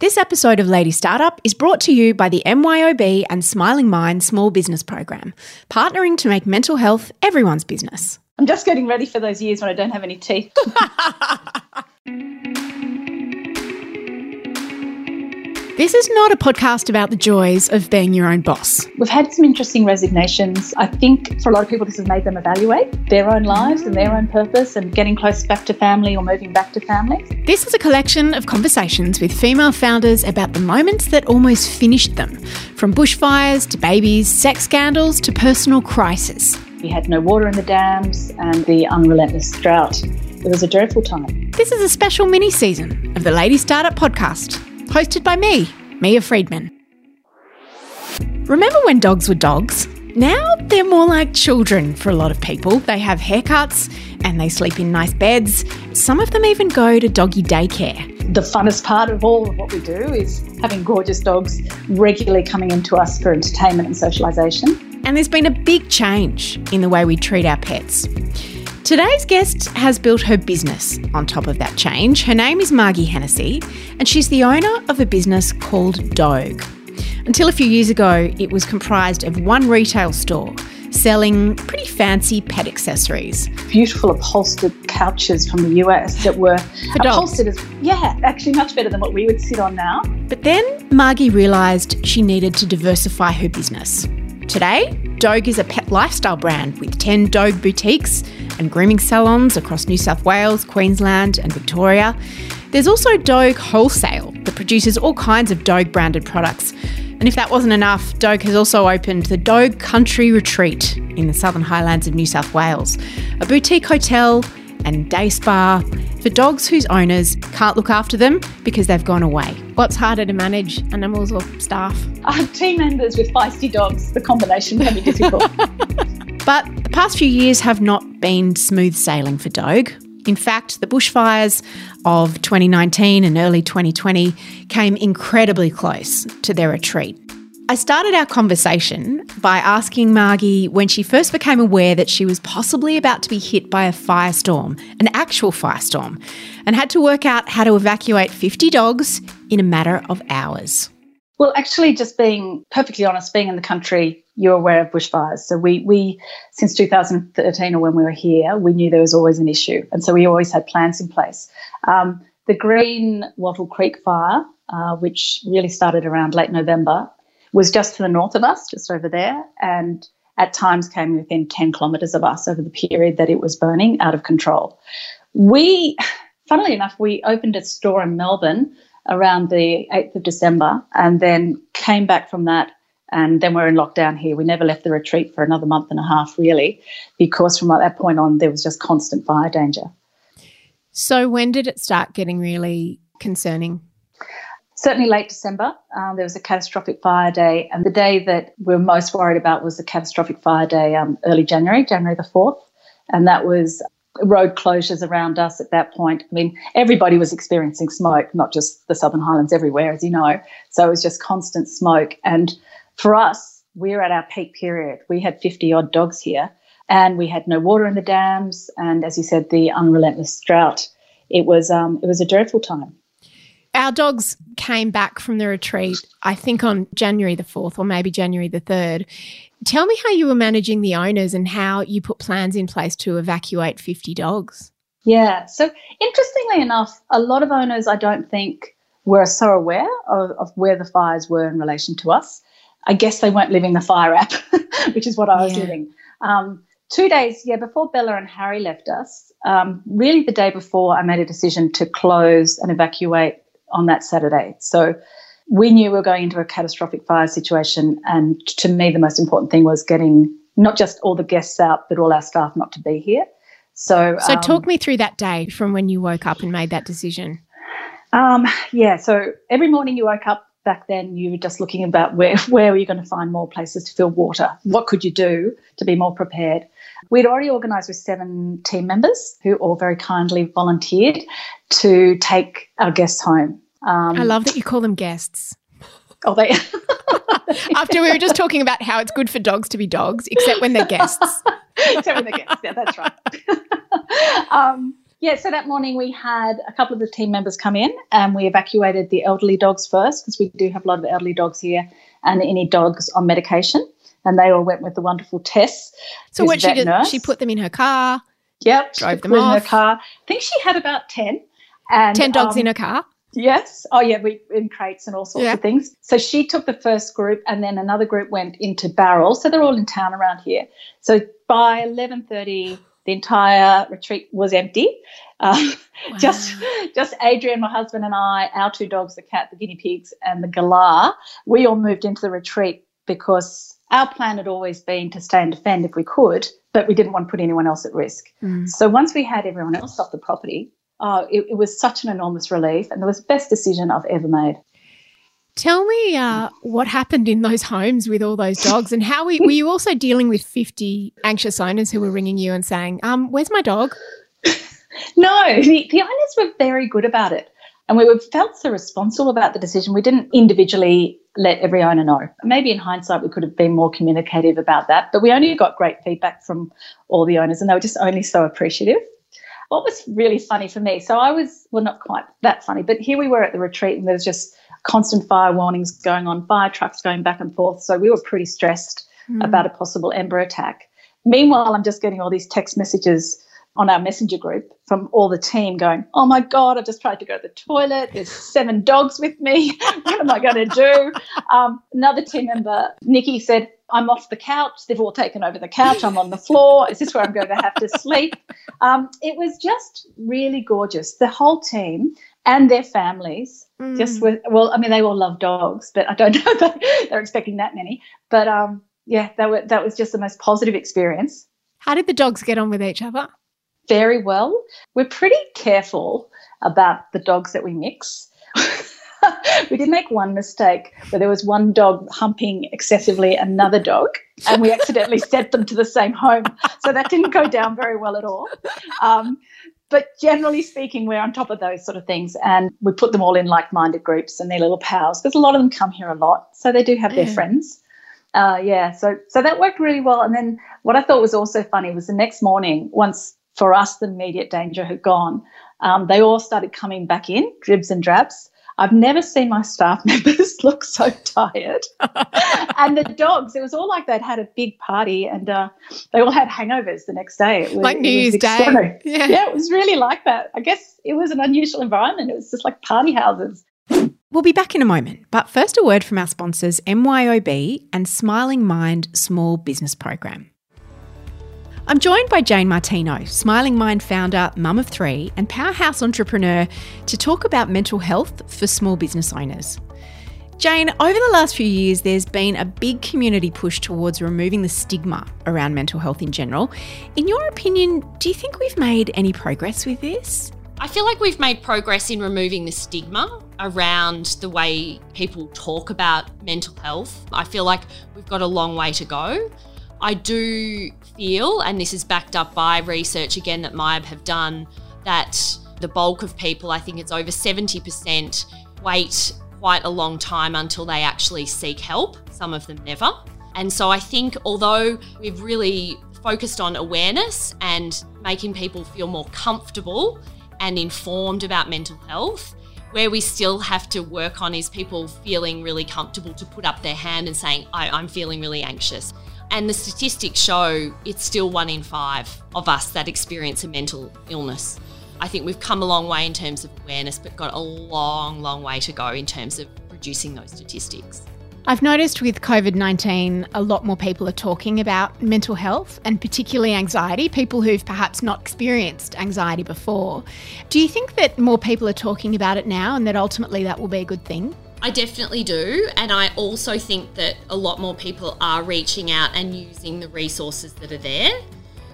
This episode of Lady Startup is brought to you by the MYOB and Smiling Mind Small Business Program, partnering to make mental health everyone's business. I'm just getting ready for those years when I don't have any teeth. This is not a podcast about the joys of being your own boss. We've had some interesting resignations. I think for a lot of people, this has made them evaluate their own lives and their own purpose and getting close back to family or moving back to family. This is a collection of conversations with female founders about the moments that almost finished them, from bushfires to babies, sex scandals to personal crisis. We had no water in the dams and the unrelentless drought. It was a dreadful time. This is a special mini season of the Lady Startup podcast hosted by me, Mia Freedman. Remember when dogs were dogs? Now they're more like children for a lot of people. They have haircuts and they sleep in nice beds. Some of them even go to doggy daycare. The funnest part of all of what we do is having gorgeous dogs regularly coming into us for entertainment and socialisation. And there's been a big change in the way we treat our pets. Today's guest has built her business on top of that change. Her name is Margie Hennessy, and she's the owner of a business called Dogue. Until a few years ago, it was comprised of one retail store selling pretty fancy pet accessories. Beautiful upholstered couches from the US that were upholstered as, yeah, actually much better than what we would sit on now. But then Margie realised she needed to diversify her business. Today, Dogue is a pet lifestyle brand with 10 Dogue boutiques and grooming salons across New South Wales, Queensland, and Victoria. There's also Dogue Wholesale that produces all kinds of Dogue branded products. And if that wasn't enough, Dogue has also opened the Dogue Country Retreat in the Southern Highlands of New South Wales, a boutique hotel and day spa for dogs whose owners can't look after them because they've gone away. What's harder to manage, animals or staff? Uh, team members with feisty dogs, the combination can be difficult. but the past few years have not been smooth sailing for Dogue. In fact, the bushfires of 2019 and early 2020 came incredibly close to their retreat. I started our conversation by asking Margie when she first became aware that she was possibly about to be hit by a firestorm, an actual firestorm, and had to work out how to evacuate 50 dogs in a matter of hours. Well, actually, just being perfectly honest, being in the country, you're aware of bushfires. So we, we since 2013 or when we were here, we knew there was always an issue, and so we always had plans in place. Um, the Green Wattle Creek fire, uh, which really started around late November, was just to the north of us, just over there, and at times came within 10 kilometres of us over the period that it was burning out of control. We, funnily enough, we opened a store in Melbourne around the 8th of December and then came back from that. And then we're in lockdown here. We never left the retreat for another month and a half, really, because from that point on, there was just constant fire danger. So, when did it start getting really concerning? Certainly late December, um, there was a catastrophic fire day. And the day that we were most worried about was the catastrophic fire day um, early January, January the 4th. And that was road closures around us at that point. I mean, everybody was experiencing smoke, not just the Southern Highlands, everywhere, as you know. So it was just constant smoke. And for us, we're at our peak period. We had 50 odd dogs here, and we had no water in the dams. And as you said, the unrelentless drought. It was um, it was a dreadful time. Our dogs came back from the retreat, I think on January the 4th or maybe January the 3rd. Tell me how you were managing the owners and how you put plans in place to evacuate 50 dogs. Yeah. So, interestingly enough, a lot of owners, I don't think, were so aware of, of where the fires were in relation to us. I guess they weren't living the fire app, which is what I was yeah. living. Um, two days, yeah, before Bella and Harry left us, um, really the day before, I made a decision to close and evacuate on that Saturday. So we knew we were going into a catastrophic fire situation. And to me, the most important thing was getting not just all the guests out, but all our staff not to be here. So, so um, talk me through that day from when you woke up and made that decision. Um, yeah, so every morning you woke up back then, you were just looking about where where were you going to find more places to fill water? What could you do to be more prepared? We'd already organised with seven team members who all very kindly volunteered to take our guests home. Um, I love that you call them guests. Oh, they. After we were just talking about how it's good for dogs to be dogs, except when they're guests. except when they're guests. Yeah, that's right. um, Yeah, so that morning we had a couple of the team members come in and we evacuated the elderly dogs first because we do have a lot of elderly dogs here and any dogs on medication. And they all went with the wonderful Tess. So what she did, nurse. she put them in her car. Yep, drove them off. in her car. I think she had about ten. And, ten dogs um, in her car. Yes. Oh, yeah. We in crates and all sorts yeah. of things. So she took the first group, and then another group went into Bowral. So they're all in town around here. So by eleven thirty, the entire retreat was empty. Um, wow. Just, just Adrian, my husband, and I, our two dogs, the cat, the guinea pigs, and the galah. We all moved into the retreat because our plan had always been to stay and defend if we could, but we didn't want to put anyone else at risk. Mm. So once we had everyone else off the property, oh, it, it, was such an enormous relief, and it was the best decision I've ever made. Tell me uh, what happened in those homes with all those dogs, and how we, were you also dealing with fifty anxious owners who were ringing you and saying, um, "Where's my dog?" no, the, the owners were very good about it, and we were felt so responsible about the decision. We didn't individually let every owner know. Maybe in hindsight, we could have been more communicative about that, but we only got great feedback from all the owners, and they were just only so appreciative what was really funny for me, so I was, well, not quite that funny, but here we were at the retreat and there was just constant fire warnings going on, fire trucks going back and forth. So we were pretty stressed mm. about a possible Ember attack. Meanwhile, I'm just getting all these text messages on our messenger group from all the team going, Oh my God, I've just tried to go to the toilet. There's seven dogs with me. what am I going to do? Um, another team member, Nikki, said, I'm off the couch. They've all taken over the couch. I'm on the floor. Is this where I'm going to have to sleep? Um, it was just really gorgeous. The whole team and their families mm. just were, well, I mean, they all love dogs, but I don't know that they're expecting that many. But um, yeah, that, were, that was just the most positive experience. How did the dogs get on with each other? Very well. We're pretty careful about the dogs that we mix. we did make one mistake where there was one dog humping excessively another dog, and we accidentally sent them to the same home. So that didn't go down very well at all. Um, but generally speaking, we're on top of those sort of things, and we put them all in like-minded groups and their little pals because a lot of them come here a lot, so they do have their friends. Uh, yeah, so so that worked really well. And then what I thought was also funny was the next morning, once for us the immediate danger had gone, um, they all started coming back in, dribs and drabs. I've never seen my staff members look so tired. and the dogs, it was all like they'd had a big party and uh, they all had hangovers the next day. It was, like New Year's Day. Yeah. yeah, it was really like that. I guess it was an unusual environment. It was just like party houses. We'll be back in a moment, but first a word from our sponsors MYOB and Smiling Mind Small Business Program. I'm joined by Jane Martino, Smiling Mind founder, mum of three, and powerhouse entrepreneur, to talk about mental health for small business owners. Jane, over the last few years, there's been a big community push towards removing the stigma around mental health in general. In your opinion, do you think we've made any progress with this? I feel like we've made progress in removing the stigma around the way people talk about mental health. I feel like we've got a long way to go. I do feel, and this is backed up by research again that MYOB have done, that the bulk of people, I think it's over 70%, wait quite a long time until they actually seek help. Some of them never. And so I think although we've really focused on awareness and making people feel more comfortable and informed about mental health, where we still have to work on is people feeling really comfortable to put up their hand and saying, I, am feeling really anxious. And the statistics show it's still one in five of us that experience a mental illness. I think we've come a long way in terms of awareness, but got a long, long way to go in terms of reducing those statistics. I've noticed with COVID 19, a lot more people are talking about mental health and particularly anxiety, people who've perhaps not experienced anxiety before. Do you think that more people are talking about it now and that ultimately that will be a good thing? I definitely do. And I also think that a lot more people are reaching out and using the resources that are there.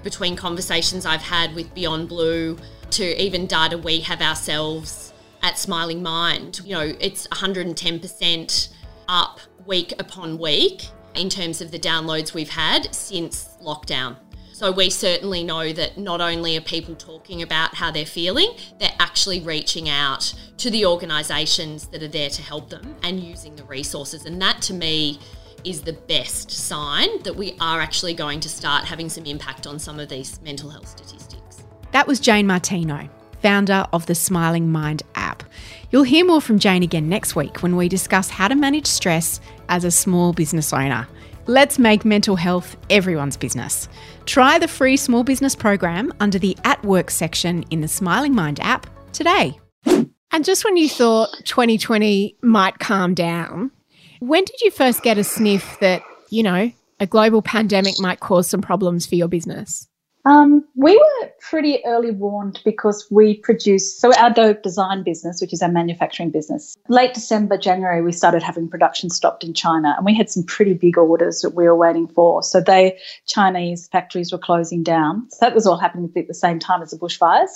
Between conversations I've had with Beyond Blue to even data we have ourselves at Smiling Mind, you know, it's 110% up week upon week in terms of the downloads we've had since lockdown. So we certainly know that not only are people talking about how they're feeling, they're actually reaching out to the organisations that are there to help them and using the resources. And that to me is the best sign that we are actually going to start having some impact on some of these mental health statistics. That was Jane Martino, founder of the Smiling Mind app. You'll hear more from Jane again next week when we discuss how to manage stress as a small business owner. Let's make mental health everyone's business. Try the free small business program under the At Work section in the Smiling Mind app today. And just when you thought 2020 might calm down, when did you first get a sniff that, you know, a global pandemic might cause some problems for your business? Um, we were pretty early warned because we produced, so our Dogue design business, which is our manufacturing business, late December, January, we started having production stopped in China and we had some pretty big orders that we were waiting for. So they, Chinese factories were closing down. So that was all happening at the same time as the bushfires.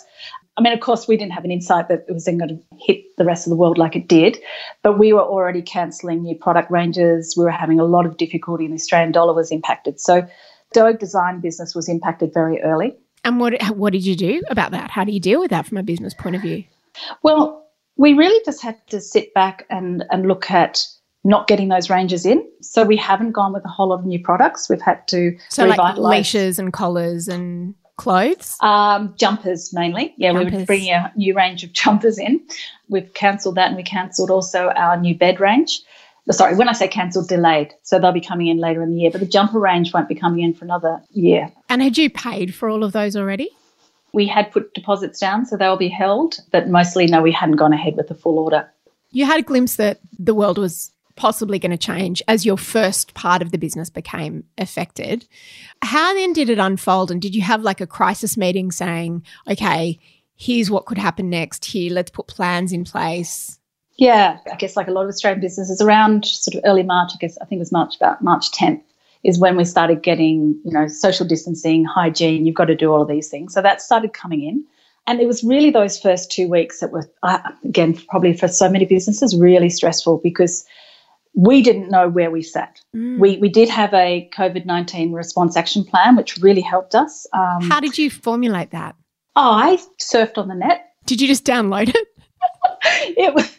I mean, of course, we didn't have an insight that it was then going to hit the rest of the world like it did, but we were already cancelling new product ranges. We were having a lot of difficulty, and the Australian dollar was impacted. So Dogue design business was impacted very early. And what what did you do about that? How do you deal with that from a business point of view? Well, we really just had to sit back and and look at not getting those ranges in. So we haven't gone with a whole lot of new products. We've had to so like leashes and collars and clothes. Um, jumpers mainly. Yeah, jumpers. we were bringing a new range of jumpers in. We've cancelled that, and we cancelled also our new bed range sorry, when I say cancelled, delayed. So they'll be coming in later in the year, but the jumper range won't be coming in for another year. And had you paid for all of those already? We had put deposits down, so they'll be held, but mostly no, we hadn't gone ahead with the full order. You had a glimpse that the world was possibly going to change as your first part of the business became affected. How then did it unfold? And did you have like a crisis meeting saying, okay, here's what could happen next, here, let's put plans in place? Yeah, I guess like a lot of Australian businesses around sort of early March, I guess I think it was March about March 10th is when we started getting, you know, social distancing, hygiene, you've got to do all of these things. So that started coming in. And it was really those first two weeks that were, uh, again, probably for so many businesses, really stressful because we didn't know where we sat. Mm. We, we did have a COVID 19 response action plan, which really helped us. Um, How did you formulate that? Oh, I surfed on the net. Did you just download it? it,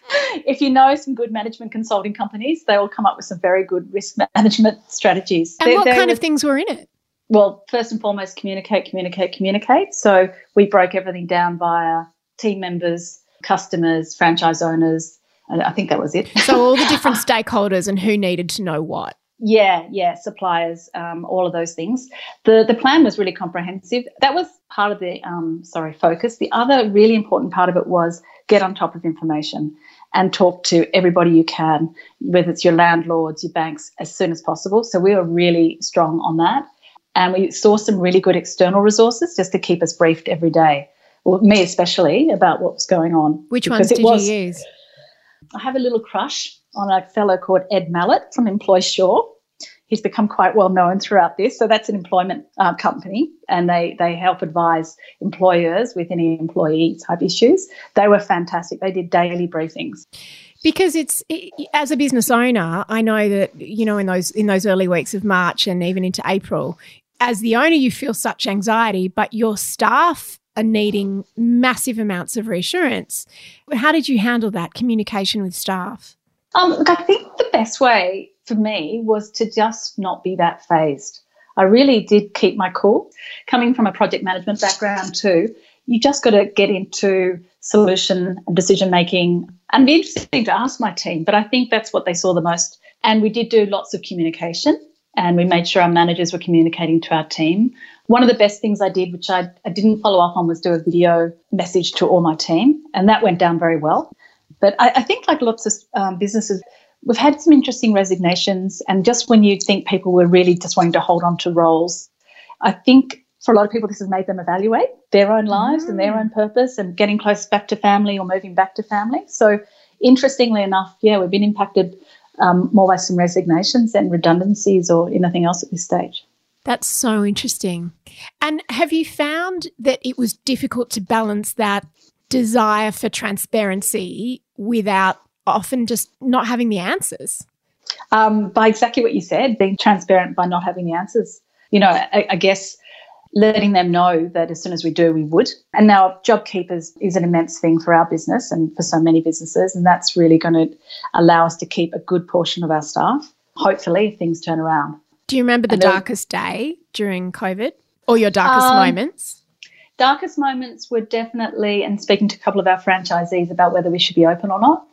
if you know some good management consulting companies, they will come up with some very good risk management strategies. And they're, what they're kind of things were in it? Well, first and foremost, communicate, communicate, communicate. So we broke everything down via team members, customers, franchise owners. And I think that was it. So all the different stakeholders and who needed to know what. Yeah, yeah, suppliers, um, all of those things. The the plan was really comprehensive. That was part of the um, sorry focus. The other really important part of it was get on top of information and talk to everybody you can, whether it's your landlords, your banks, as soon as possible. So we were really strong on that. And we saw some really good external resources just to keep us briefed every day, well, me especially, about what was going on. Which ones did was, you use? I have a little crush on a fellow called Ed Mallett from Employsure he's become quite well known throughout this. So that's an employment uh, company, and they they help advise employers with any employee type issues. They were fantastic. They did daily briefings. Because it's as a business owner, I know that you know in those in those early weeks of March and even into April, as the owner, you feel such anxiety, but your staff are needing massive amounts of reassurance. How did you handle that communication with staff? Um, look, I think the best way for me was to just not be that phased. I really did keep my cool. Coming from a project management background too, you just got to get into solution and decision making and be interesting to ask my team. But I think that's what they saw the most. And we did do lots of communication and we made sure our managers were communicating to our team. One of the best things I did, which I, I didn't follow up on, was do a video message to all my team. And that went down very well. But I, I think, like lots of um, businesses, we've had some interesting resignations. And just when you'd think people were really just wanting to hold on to roles, I think for a lot of people, this has made them evaluate their own lives mm. and their mm. own purpose and getting close back to family or moving back to family. So, interestingly enough, yeah, we've been impacted um, more by some resignations than redundancies or anything else at this stage. That's so interesting. And have you found that it was difficult to balance that desire for transparency without often just not having the answers? Um, by exactly what you said, being transparent by not having the answers. You know, I, I guess letting them know that as soon as we do, we would. And now, JobKeepers is an immense thing for our business and for so many businesses. And that's really going to allow us to keep a good portion of our staff, hopefully, if things turn around. Do you remember the darkest day during COVID or your darkest um, moments? darkest moments were definitely, and speaking to a couple of our franchisees about whether we should be open or not.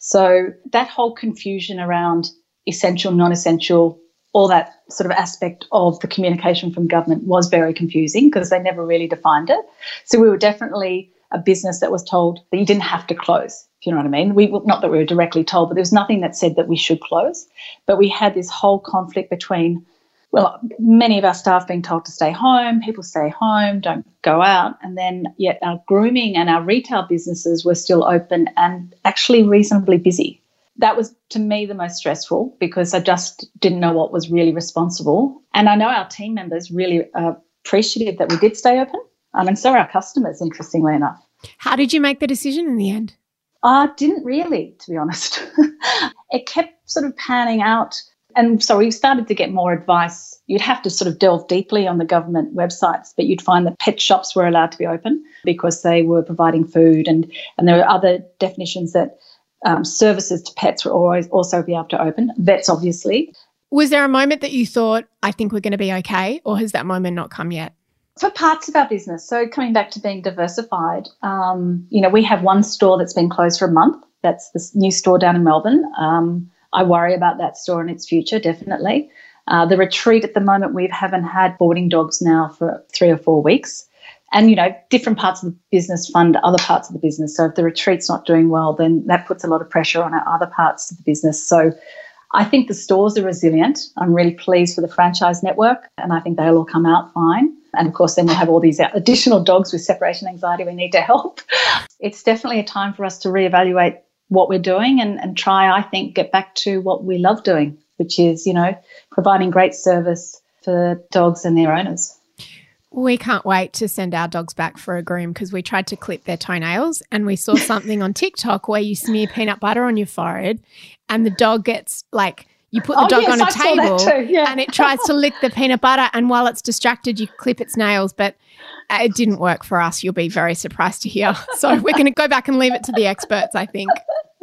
So that whole confusion around essential, non essential, all that sort of aspect of the communication from government was very confusing because they never really defined it. So we were definitely a business that was told that you didn't have to close. If you know what I mean? We not that we were directly told, but there was nothing that said that we should close. But we had this whole conflict between well, many of our staff being told to stay home, people stay home, don't go out, and then yet our grooming and our retail businesses were still open and actually reasonably busy. That was to me the most stressful because I just didn't know what was really responsible. And I know our team members really are appreciative that we did stay open. Um, and so are our customers, interestingly enough. How did you make the decision in the end? I uh, didn't really, to be honest. it kept sort of panning out and so we started to get more advice. You'd have to sort of delve deeply on the government websites, but you'd find that pet shops were allowed to be open because they were providing food, and, and there were other definitions that um, services to pets were always also be able to open. Vets, obviously. Was there a moment that you thought, I think we're going to be okay, or has that moment not come yet? For parts of our business, so coming back to being diversified, um, you know, we have one store that's been closed for a month. That's the new store down in Melbourne. Um, I worry about that store and its future, definitely. Uh, the retreat at the moment, we haven't had boarding dogs now for three or four weeks. And, you know, different parts of the business fund other parts of the business. So if the retreat's not doing well, then that puts a lot of pressure on our other parts of the business. So I think the stores are resilient. I'm really pleased for the franchise network, and I think they'll all come out fine. And of course, then we'll have all these additional dogs with separation anxiety we need to help. It's definitely a time for us to reevaluate what we're doing and, and try, I think, get back to what we love doing, which is, you know, providing great service for dogs and their owners. We can't wait to send our dogs back for a groom because we tried to clip their toenails and we saw something on TikTok where you smear peanut butter on your forehead and the dog gets like you put the oh, dog yes, on a I table yeah. and it tries to lick the peanut butter and while it's distracted you clip its nails but it didn't work for us you'll be very surprised to hear so we're going to go back and leave it to the experts i think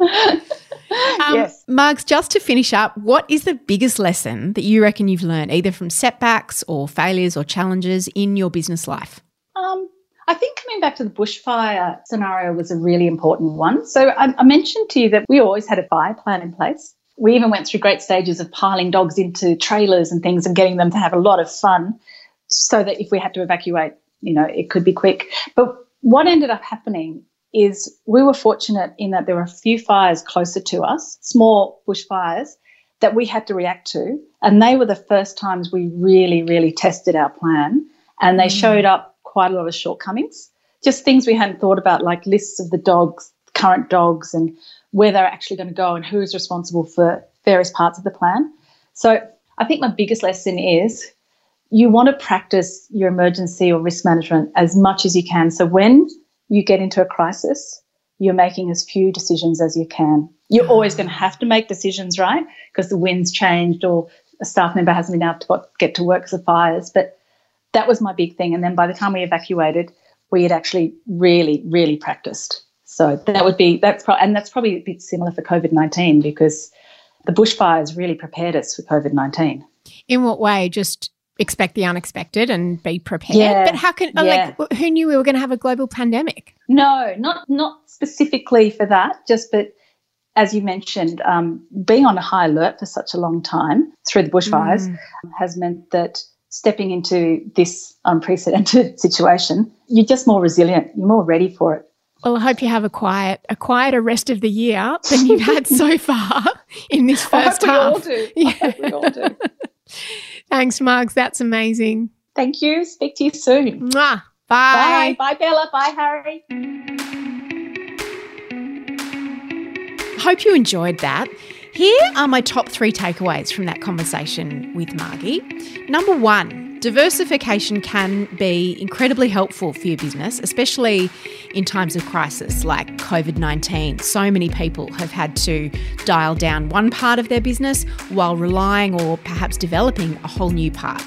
um, yes. Margs, just to finish up, what is the biggest lesson that you reckon you've learned, either from setbacks or failures or challenges in your business life? Um, I think coming back to the bushfire scenario was a really important one. So I, I mentioned to you that we always had a fire plan in place. We even went through great stages of piling dogs into trailers and things and getting them to have a lot of fun so that if we had to evacuate, you know, it could be quick. But what ended up happening is we were fortunate in that there were a few fires closer to us, small bushfires, that we had to react to. And they were the first times we really, really tested our plan. And they mm. showed up quite a lot of shortcomings, just things we hadn't thought about, like lists of the dogs, current dogs, and where they're actually going to go and who's responsible for various parts of the plan. So I think my biggest lesson is you want to practice your emergency or risk management as much as you can. So when you get into a crisis, you're making as few decisions as you can. You're mm-hmm. always going to have to make decisions, right? Because the wind's changed or a staff member hasn't been able to get to work because of fires. But that was my big thing. And then by the time we evacuated, we had actually really, really practiced. So that would be that's pro- and that's probably a bit similar for COVID nineteen because the bushfires really prepared us for COVID nineteen. In what way? Just expect the unexpected and be prepared. Yeah, but how can yeah. like who knew we were going to have a global pandemic? No, not not specifically for that. Just but as you mentioned, um, being on a high alert for such a long time through the bushfires mm. has meant that stepping into this unprecedented situation, you're just more resilient. You're more ready for it. Well, I hope you have a quiet, a quieter rest of the year than you've had so far in this first half. We all do. Yeah. we all do. Thanks, Margs. That's amazing. Thank you. Speak to you soon. Mwah. Bye. Bye. Bye, Bella. Bye, Harry. Hope you enjoyed that. Here are my top three takeaways from that conversation with Margie. Number one, diversification can be incredibly helpful for your business, especially in times of crisis like COVID 19. So many people have had to dial down one part of their business while relying or perhaps developing a whole new part.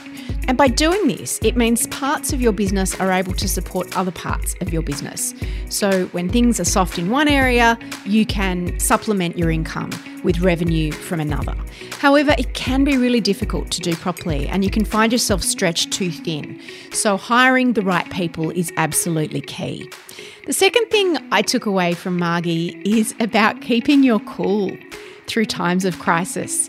And by doing this, it means parts of your business are able to support other parts of your business. So when things are soft in one area, you can supplement your income with revenue from another. However, it can be really difficult to do properly and you can find yourself stretched too thin. So hiring the right people is absolutely key. The second thing I took away from Margie is about keeping your cool through times of crisis.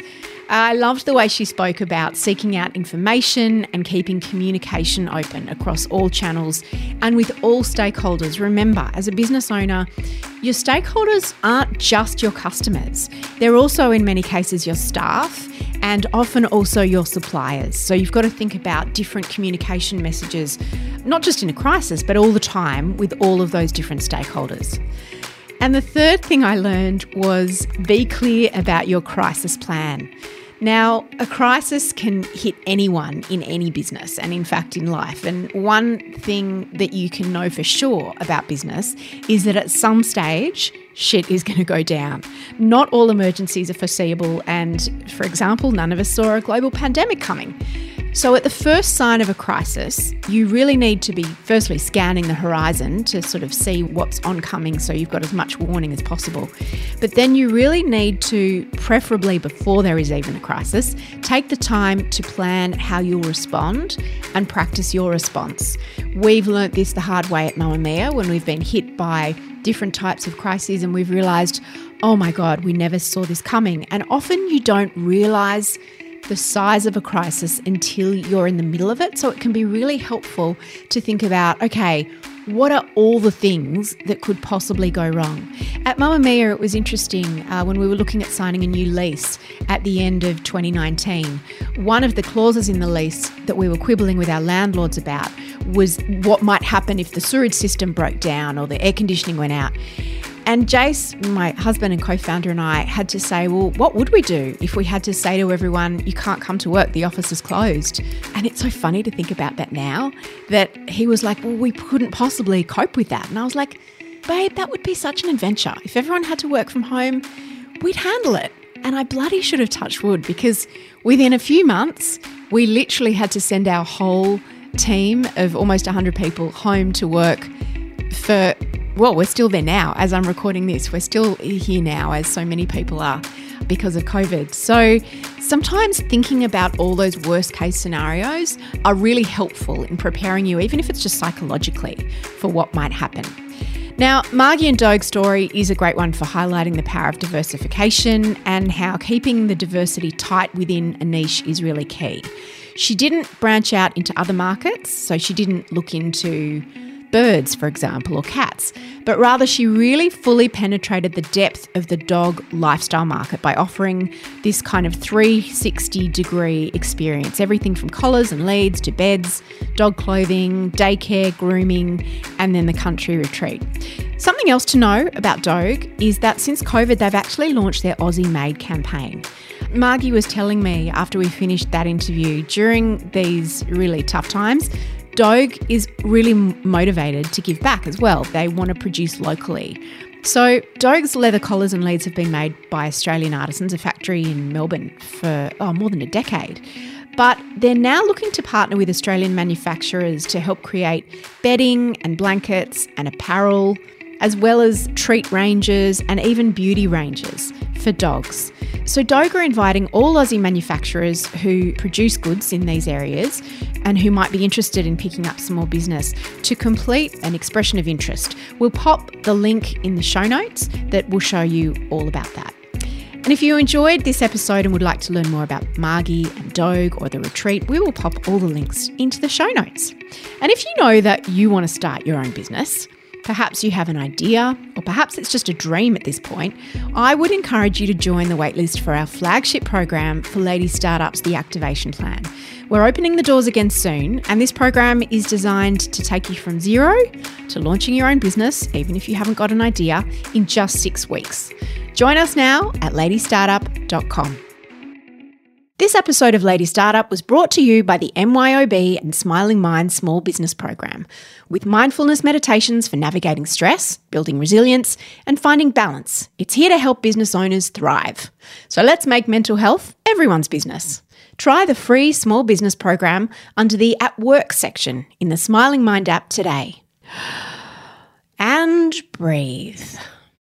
I loved the way she spoke about seeking out information and keeping communication open across all channels and with all stakeholders. Remember, as a business owner, your stakeholders aren't just your customers, they're also, in many cases, your staff and often also your suppliers. So you've got to think about different communication messages, not just in a crisis, but all the time with all of those different stakeholders. And the third thing I learned was be clear about your crisis plan. Now, a crisis can hit anyone in any business and, in fact, in life. And one thing that you can know for sure about business is that at some stage, shit is going to go down. Not all emergencies are foreseeable. And, for example, none of us saw a global pandemic coming. So, at the first sign of a crisis, you really need to be firstly scanning the horizon to sort of see what's oncoming so you've got as much warning as possible. But then you really need to, preferably before there is even a crisis, take the time to plan how you'll respond and practice your response. We've learnt this the hard way at Mamamia when we've been hit by different types of crises and we've realised, oh my God, we never saw this coming. And often you don't realise the size of a crisis until you're in the middle of it. So it can be really helpful to think about okay, what are all the things that could possibly go wrong? At Mamamia, it was interesting uh, when we were looking at signing a new lease at the end of 2019. One of the clauses in the lease that we were quibbling with our landlords about was what might happen if the sewage system broke down or the air conditioning went out. And Jace, my husband and co founder, and I had to say, well, what would we do if we had to say to everyone, you can't come to work, the office is closed? And it's so funny to think about that now that he was like, well, we couldn't possibly cope with that. And I was like, babe, that would be such an adventure. If everyone had to work from home, we'd handle it. And I bloody should have touched wood because within a few months, we literally had to send our whole team of almost 100 people home to work for well, we're still there now as I'm recording this. We're still here now, as so many people are because of COVID. So sometimes thinking about all those worst case scenarios are really helpful in preparing you, even if it's just psychologically, for what might happen. Now, Margie and Dogue's story is a great one for highlighting the power of diversification and how keeping the diversity tight within a niche is really key. She didn't branch out into other markets, so she didn't look into birds, for example, or cats, but rather she really fully penetrated the depth of the dog lifestyle market by offering this kind of 360 degree experience everything from collars and leads to beds, dog clothing, daycare, grooming, and then the country retreat. Something else to know about Dogue is that since COVID, they've actually launched their Aussie Made campaign. Margie was telling me after we finished that interview during these really tough times, Dogue is really motivated to give back as well. They want to produce locally. So, Dogue's leather collars and leads have been made by Australian artisans, a factory in Melbourne, for oh, more than a decade. But they're now looking to partner with Australian manufacturers to help create bedding and blankets and apparel, as well as treat ranges and even beauty ranges for dogs. So, Dogue are inviting all Aussie manufacturers who produce goods in these areas and who might be interested in picking up some more business to complete an expression of interest. We'll pop the link in the show notes that will show you all about that. And if you enjoyed this episode and would like to learn more about Margie and Dogue or the retreat, we will pop all the links into the show notes. And if you know that you want to start your own business, Perhaps you have an idea, or perhaps it's just a dream at this point. I would encourage you to join the waitlist for our flagship program for Lady Startups, the Activation Plan. We're opening the doors again soon, and this program is designed to take you from zero to launching your own business, even if you haven't got an idea, in just six weeks. Join us now at ladystartup.com. This episode of Lady Startup was brought to you by the MYOB and Smiling Mind Small Business Program, with mindfulness meditations for navigating stress, building resilience, and finding balance. It's here to help business owners thrive. So let's make mental health everyone's business. Try the free small business program under the At Work section in the Smiling Mind app today. And breathe.